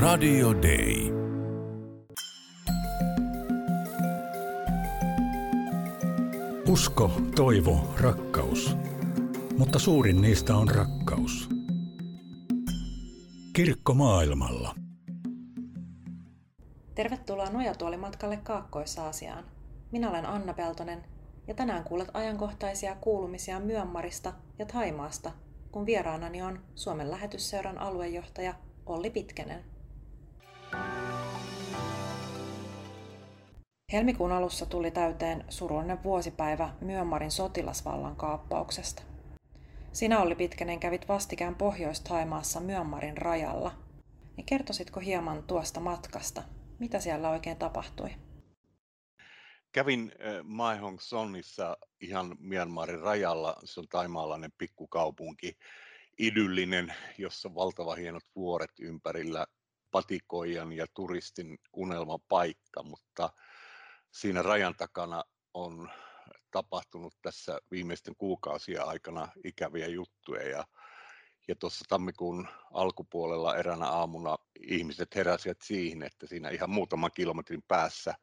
Radio Day. Usko, toivo, rakkaus. Mutta suurin niistä on rakkaus. Kirkko maailmalla. Tervetuloa Nojatuolimatkalle Kaakkois-Aasiaan. Minä olen Anna Peltonen ja tänään kuulet ajankohtaisia kuulumisia Myönmarista ja Taimaasta, kun vieraanani on Suomen lähetysseuran aluejohtaja Olli Pitkänen. Helmikuun alussa tuli täyteen surullinen vuosipäivä Myönmarin sotilasvallan kaappauksesta. Sinä Olli Pitkänen kävit vastikään Pohjois-Taimaassa Myönmarin rajalla. Niin kertoisitko hieman tuosta matkasta? Mitä siellä oikein tapahtui? Kävin Mai Hong Sonissa ihan Myanmarin rajalla. Se on taimaalainen pikkukaupunki, idyllinen, jossa valtava hienot vuoret ympärillä, patikoijan ja turistin unelmapaikka, mutta siinä rajan takana on tapahtunut tässä viimeisten kuukausien aikana ikäviä juttuja ja, ja tuossa tammikuun alkupuolella eränä aamuna ihmiset heräsivät siihen, että siinä ihan muutaman kilometrin päässä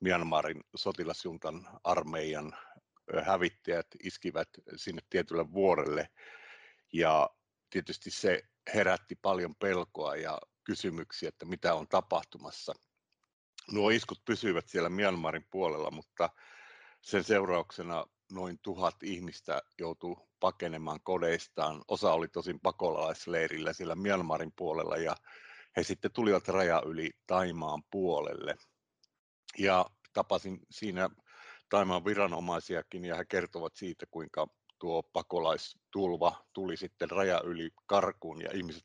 Myanmarin sotilasjuntan armeijan hävittäjät iskivät sinne tietylle vuorelle ja tietysti se herätti paljon pelkoa ja kysymyksiä, että mitä on tapahtumassa. Nuo iskut pysyivät siellä Myanmarin puolella, mutta sen seurauksena noin tuhat ihmistä joutui pakenemaan kodeistaan. Osa oli tosin pakolaisleirillä siellä Myanmarin puolella ja he sitten tulivat raja yli Taimaan puolelle. Ja tapasin siinä Taimaan viranomaisiakin ja he kertovat siitä, kuinka tuo pakolaistulva tuli sitten raja yli karkuun ja ihmiset,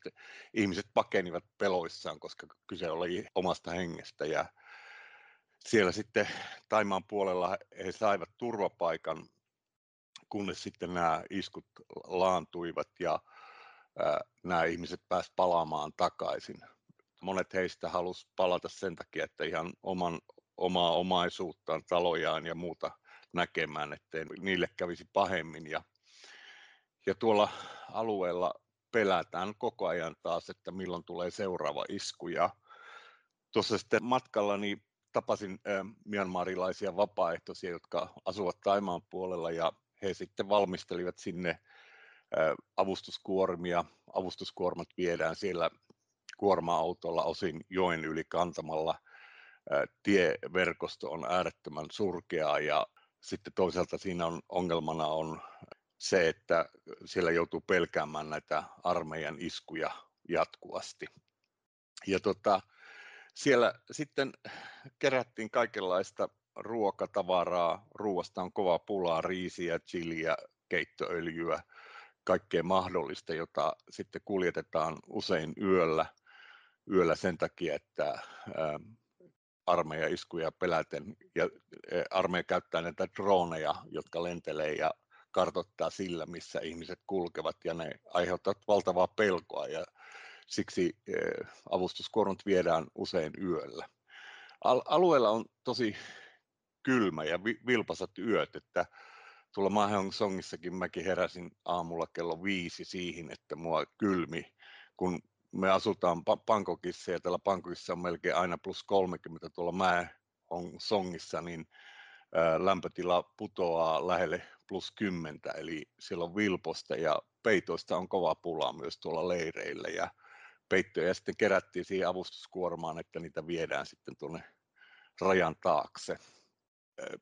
ihmiset pakenivat peloissaan, koska kyse oli omasta hengestä ja siellä sitten Taimaan puolella he saivat turvapaikan, kunnes sitten nämä iskut laantuivat ja nämä ihmiset pääsivät palaamaan takaisin. Monet heistä halusivat palata sen takia, että ihan oman, omaa omaisuuttaan, talojaan ja muuta näkemään, ettei niille kävisi pahemmin. Ja, ja tuolla alueella pelätään koko ajan taas, että milloin tulee seuraava isku. Ja tuossa sitten matkallani tapasin myanmarilaisia vapaaehtoisia, jotka asuvat Taimaan puolella ja he sitten valmistelivat sinne avustuskuormia. Avustuskuormat viedään siellä kuorma-autolla osin joen yli kantamalla. Tieverkosto on äärettömän surkea ja sitten toisaalta siinä on ongelmana on se, että siellä joutuu pelkäämään näitä armeijan iskuja jatkuvasti. Ja tota, siellä sitten kerättiin kaikenlaista ruokatavaraa. Ruoasta on kova pulaa, riisiä, chiliä, keittoöljyä, kaikkea mahdollista, jota sitten kuljetetaan usein yöllä, yöllä sen takia, että armeija iskuja peläten ja armeija käyttää näitä droneja, jotka lentelee ja kartoittaa sillä, missä ihmiset kulkevat ja ne aiheuttavat valtavaa pelkoa ja siksi avustuskuormat viedään usein yöllä. Alueella on tosi kylmä ja vilpasat yöt, että tuolla Mahong-songissakin mäkin heräsin aamulla kello viisi siihen, että mua kylmi, kun me asutaan Pankokissa ja täällä Pankokissa on melkein aina plus 30 tuolla Mahong-songissa, niin lämpötila putoaa lähelle plus 10, eli siellä on vilposta ja peitoista on kova pula myös tuolla leireillä ja peittoja sitten kerättiin siihen avustuskuormaan, että niitä viedään sitten tuonne rajan taakse.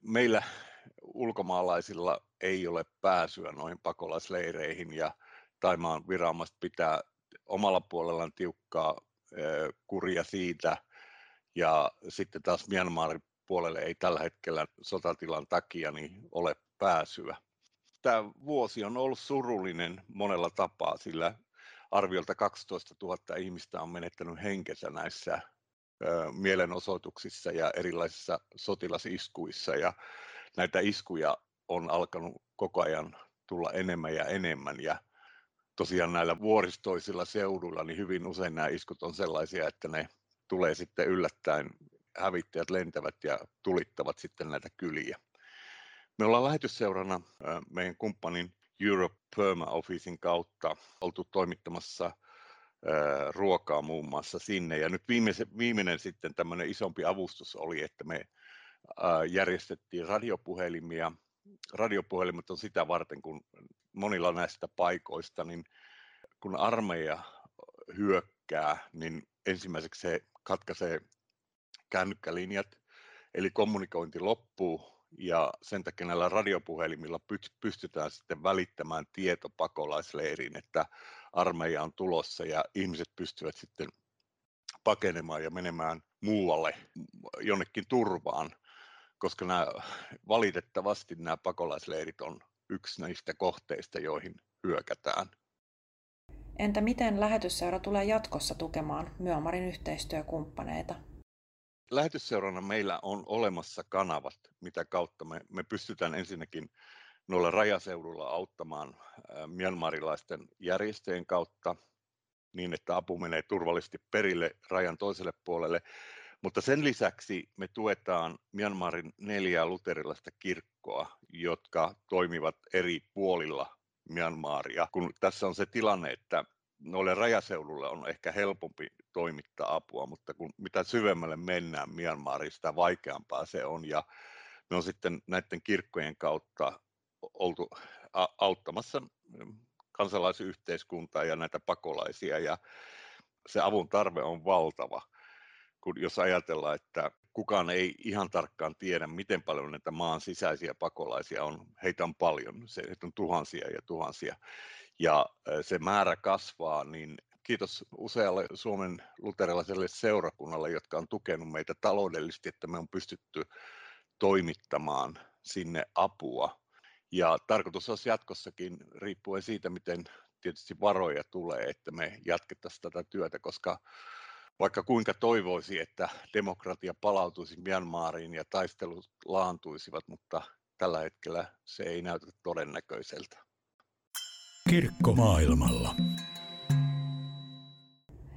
Meillä ulkomaalaisilla ei ole pääsyä noihin pakolaisleireihin ja Taimaan viranomaiset pitää omalla puolellaan tiukkaa kuria siitä ja sitten taas Myanmarin puolelle ei tällä hetkellä sotatilan takia niin ole pääsyä. Tämä vuosi on ollut surullinen monella tapaa, sillä arviolta 12 000 ihmistä on menettänyt henkensä näissä mielenosoituksissa ja erilaisissa sotilasiskuissa ja näitä iskuja on alkanut koko ajan tulla enemmän ja enemmän ja tosiaan näillä vuoristoisilla seuduilla niin hyvin usein nämä iskut on sellaisia, että ne tulee sitten yllättäen, hävittäjät lentävät ja tulittavat sitten näitä kyliä. Me ollaan lähetysseurana meidän kumppanin Europe Perma Officein kautta oltu toimittamassa ruokaa muun muassa sinne. Ja nyt viimeinen, viimeinen sitten tämmöinen isompi avustus oli, että me järjestettiin radiopuhelimia. Radiopuhelimet on sitä varten, kun monilla näistä paikoista, niin kun armeija hyökkää, niin ensimmäiseksi se katkaisee kännykkälinjat, eli kommunikointi loppuu ja sen takia näillä radiopuhelimilla pystytään sitten välittämään tieto pakolaisleiriin, että armeija on tulossa ja ihmiset pystyvät sitten pakenemaan ja menemään muualle jonnekin turvaan, koska nämä, valitettavasti nämä pakolaisleirit on yksi näistä kohteista, joihin hyökätään. Entä miten lähetysseura tulee jatkossa tukemaan Myömarin yhteistyökumppaneita? Lähetysseurana meillä on olemassa kanavat, mitä kautta me, me pystytään ensinnäkin noilla rajaseudulla auttamaan myanmarilaisten järjestöjen kautta niin, että apu menee turvallisesti perille rajan toiselle puolelle. Mutta sen lisäksi me tuetaan Myanmarin neljää luterilaista kirkkoa, jotka toimivat eri puolilla Myanmaria. Kun tässä on se tilanne, että noille rajaseudulle on ehkä helpompi toimittaa apua, mutta kun mitä syvemmälle mennään Myanmariin, sitä vaikeampaa se on. Ja me on sitten näiden kirkkojen kautta oltu auttamassa kansalaisyhteiskuntaa ja näitä pakolaisia ja se avun tarve on valtava. Kun jos ajatellaan, että kukaan ei ihan tarkkaan tiedä, miten paljon näitä maan sisäisiä pakolaisia on, heitä on paljon, se, heitä on tuhansia ja tuhansia, ja se määrä kasvaa, niin kiitos usealle Suomen luterilaiselle seurakunnalle, jotka on tukenut meitä taloudellisesti, että me on pystytty toimittamaan sinne apua. Ja tarkoitus olisi jatkossakin, riippuen siitä, miten tietysti varoja tulee, että me jatkettaisiin tätä työtä, koska vaikka kuinka toivoisi, että demokratia palautuisi Myanmariin ja taistelut laantuisivat, mutta tällä hetkellä se ei näytä todennäköiseltä. Kirkko maailmalla.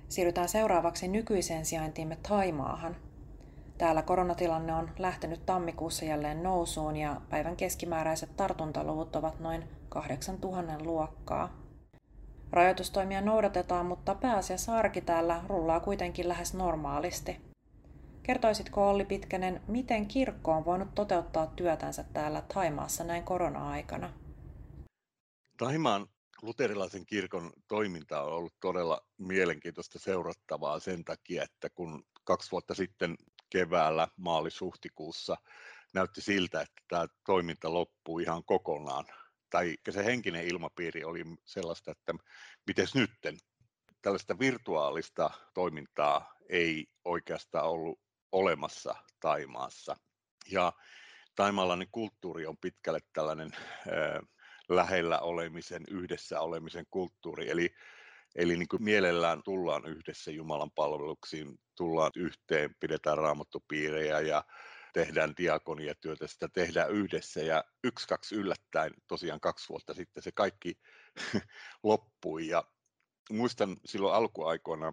Siirrytään seuraavaksi nykyiseen sijaintiimme Taimaahan. Täällä koronatilanne on lähtenyt tammikuussa jälleen nousuun ja päivän keskimääräiset tartuntaluvut ovat noin 8000 luokkaa. Rajoitustoimia noudatetaan, mutta pääasiassa arki täällä rullaa kuitenkin lähes normaalisti. Kertoisitko Olli Pitkänen, miten kirkko on voinut toteuttaa työtänsä täällä Taimaassa näin korona-aikana? Taimaan luterilaisen kirkon toiminta on ollut todella mielenkiintoista seurattavaa sen takia, että kun kaksi vuotta sitten keväällä maalis-huhtikuussa näytti siltä, että tämä toiminta loppuu ihan kokonaan tai se henkinen ilmapiiri oli sellaista, että miten nytten? Tällaista virtuaalista toimintaa ei oikeastaan ollut olemassa Taimaassa. Ja taimaalainen kulttuuri on pitkälle tällainen äh, lähellä olemisen, yhdessä olemisen kulttuuri. Eli, eli niin kuin mielellään tullaan yhdessä Jumalan palveluksiin, tullaan yhteen, pidetään raamattupiirejä ja tehdään diakoniatyötä, sitä tehdään yhdessä ja yksi, kaksi yllättäen, tosiaan kaksi vuotta sitten se kaikki loppui ja muistan silloin alkuaikoina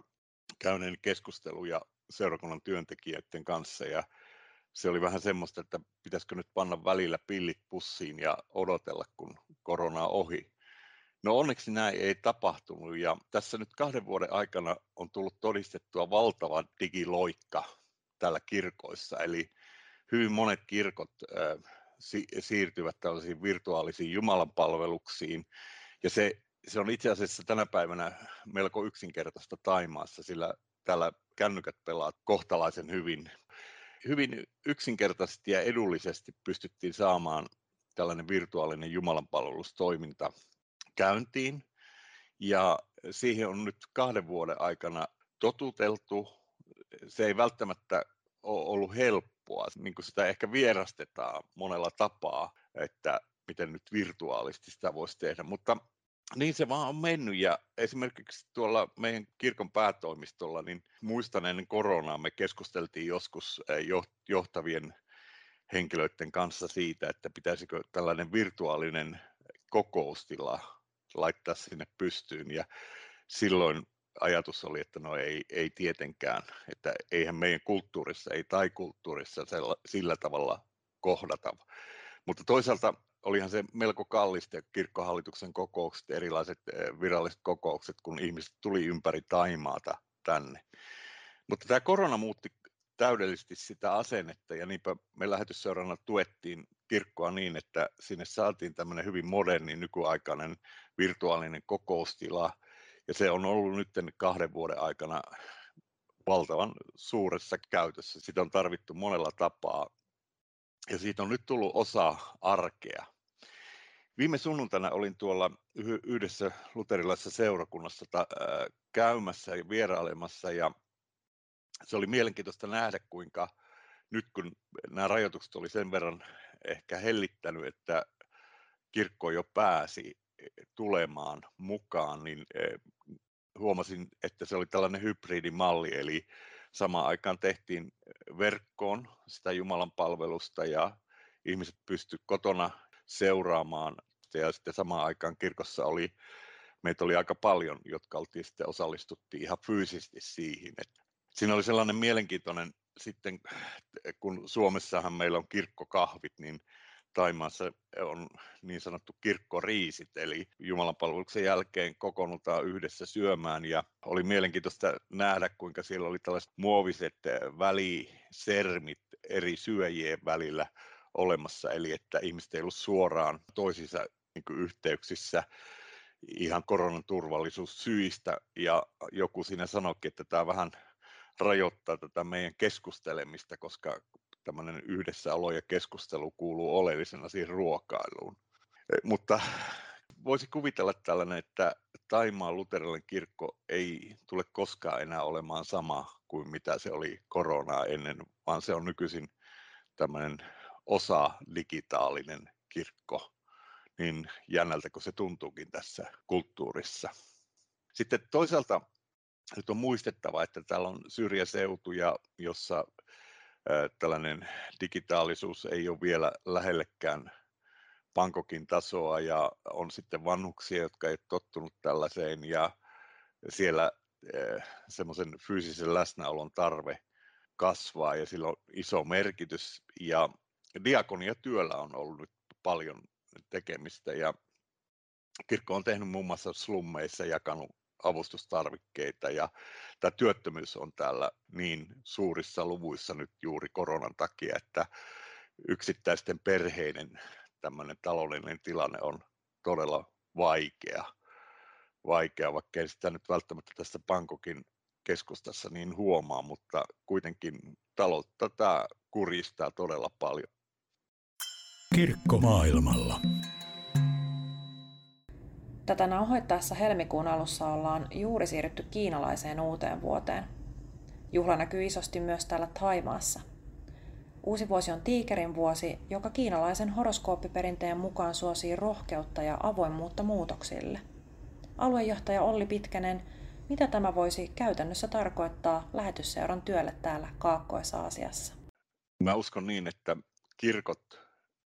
käyneen keskusteluja seurakunnan työntekijöiden kanssa ja se oli vähän semmoista, että pitäisikö nyt panna välillä pillit pussiin ja odotella, kun korona on ohi. No onneksi näin ei tapahtunut ja tässä nyt kahden vuoden aikana on tullut todistettua valtava digiloikka täällä kirkoissa. Eli hyvin monet kirkot siirtyvät tällaisiin virtuaalisiin jumalanpalveluksiin. Ja se, se on itse asiassa tänä päivänä melko yksinkertaista Taimaassa, sillä täällä kännykät pelaa kohtalaisen hyvin. Hyvin yksinkertaisesti ja edullisesti pystyttiin saamaan tällainen virtuaalinen jumalanpalvelustoiminta käyntiin. Ja siihen on nyt kahden vuoden aikana totuteltu. Se ei välttämättä ole ollut helppoa. Niin kuin sitä ehkä vierastetaan monella tapaa, että miten nyt virtuaalisesti sitä voisi tehdä, mutta niin se vaan on mennyt ja esimerkiksi tuolla meidän kirkon päätoimistolla, niin muistan ennen koronaa me keskusteltiin joskus eh, johtavien henkilöiden kanssa siitä, että pitäisikö tällainen virtuaalinen kokoustila laittaa sinne pystyyn ja silloin ajatus oli, että no ei, ei tietenkään, että eihän meidän kulttuurissa, ei tai kulttuurissa sillä tavalla kohdata. Mutta toisaalta olihan se melko kallista kirkkohallituksen kokoukset, erilaiset eh, viralliset kokoukset, kun ihmiset tuli ympäri Taimaata tänne. Mutta tämä korona muutti täydellisesti sitä asennetta ja niinpä me lähetysseurana tuettiin kirkkoa niin, että sinne saatiin tämmöinen hyvin moderni, nykyaikainen virtuaalinen kokoustila ja se on ollut nyt kahden vuoden aikana valtavan suuressa käytössä. Sitä on tarvittu monella tapaa ja siitä on nyt tullut osa arkea. Viime sunnuntaina olin tuolla yhdessä luterilaisessa seurakunnassa käymässä ja vierailemassa ja se oli mielenkiintoista nähdä, kuinka nyt kun nämä rajoitukset oli sen verran ehkä hellittänyt, että kirkko jo pääsi tulemaan mukaan, niin huomasin, että se oli tällainen hybridimalli, eli samaan aikaan tehtiin verkkoon sitä Jumalan palvelusta ja ihmiset pystyivät kotona seuraamaan. Ja sitten samaan aikaan kirkossa oli, meitä oli aika paljon, jotka oltiin sitten osallistuttiin ihan fyysisesti siihen. Että siinä oli sellainen mielenkiintoinen sitten, kun Suomessahan meillä on kirkkokahvit, niin Taimaassa on niin sanottu kirkkoriisit, eli Jumalan palveluksen jälkeen kokoonnutaan yhdessä syömään. Ja oli mielenkiintoista nähdä, kuinka siellä oli tällaiset muoviset välisermit eri syöjien välillä olemassa, eli että ihmiset ei ollut suoraan toisissa niin yhteyksissä ihan koronan turvallisuussyistä ja joku siinä sanoikin, että tämä vähän rajoittaa tätä meidän keskustelemista, koska tämmöinen yhdessäolo ja keskustelu kuuluu oleellisena siihen ruokailuun. E, mutta voisi kuvitella tällainen, että Taimaan luterilainen kirkko ei tule koskaan enää olemaan sama kuin mitä se oli koronaa ennen, vaan se on nykyisin tämmöinen osa digitaalinen kirkko, niin jännältä kuin se tuntuukin tässä kulttuurissa. Sitten toisaalta nyt on muistettava, että täällä on syrjäseutuja, jossa tällainen digitaalisuus ei ole vielä lähellekään Pankokin tasoa ja on sitten vanhuksia, jotka ei tottunut tällaiseen ja siellä semmoisen fyysisen läsnäolon tarve kasvaa ja sillä on iso merkitys ja diakoniatyöllä on ollut nyt paljon tekemistä ja kirkko on tehnyt muun muassa slummeissa jakanut avustustarvikkeita ja tämä työttömyys on täällä niin suurissa luvuissa nyt juuri koronan takia, että yksittäisten perheiden tämmöinen taloudellinen tilanne on todella vaikea, vaikea vaikka ei sitä nyt välttämättä tässä Pankokin keskustassa niin huomaa, mutta kuitenkin taloutta tämä kuristaa todella paljon. Kirkko maailmalla. Tätä nauhoittaessa helmikuun alussa ollaan juuri siirrytty kiinalaiseen uuteen vuoteen. Juhla näkyy isosti myös täällä Taimaassa. Uusi vuosi on tiikerin vuosi, joka kiinalaisen horoskooppiperinteen mukaan suosii rohkeutta ja avoimuutta muutoksille. Aluejohtaja Olli Pitkänen, mitä tämä voisi käytännössä tarkoittaa lähetysseuran työlle täällä Kaakkois-Aasiassa? Mä uskon niin, että kirkot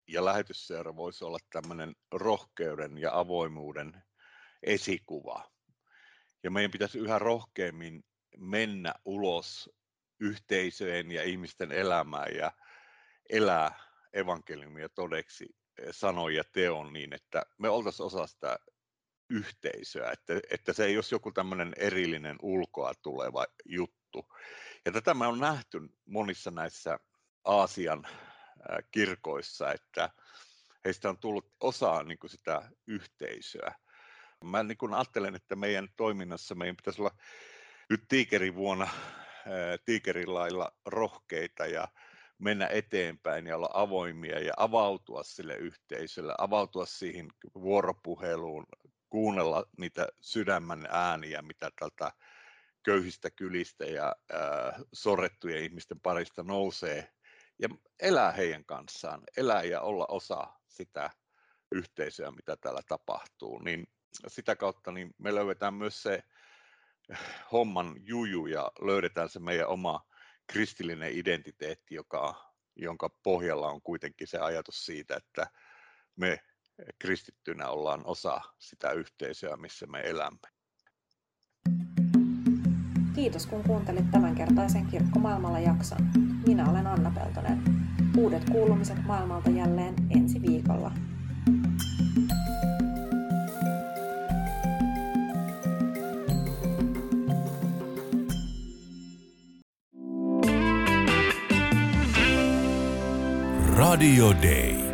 ja lähetysseura voisi olla tämmöinen rohkeuden ja avoimuuden esikuva. Ja meidän pitäisi yhä rohkeammin mennä ulos yhteisöjen ja ihmisten elämään ja elää evankeliumia todeksi eh, sanoja ja teon niin, että me oltaisiin osa sitä yhteisöä, että, että se ei olisi joku tämmöinen erillinen ulkoa tuleva juttu. Ja tätä me on nähty monissa näissä Aasian kirkoissa, että heistä on tullut osa niin kuin sitä yhteisöä. Mä niin kuin ajattelen, että meidän toiminnassa meidän pitäisi olla nyt tiikerin vuonna tiikerin lailla rohkeita ja mennä eteenpäin ja olla avoimia ja avautua sille yhteisölle, avautua siihen vuoropuheluun, kuunnella niitä sydämän ääniä, mitä tältä köyhistä kylistä ja äh, sorrettujen ihmisten parista nousee ja elää heidän kanssaan, elää ja olla osa sitä yhteisöä, mitä täällä tapahtuu, niin sitä kautta niin me löydetään myös se homman juju ja löydetään se meidän oma kristillinen identiteetti, joka, jonka pohjalla on kuitenkin se ajatus siitä, että me kristittynä ollaan osa sitä yhteisöä, missä me elämme. Kiitos kun kuuntelit tämänkertaisen Kirkko maailmalla jakson. Minä olen Anna Peltonen. Uudet kuulumiset maailmalta jälleen ensi viikolla. Radio Day.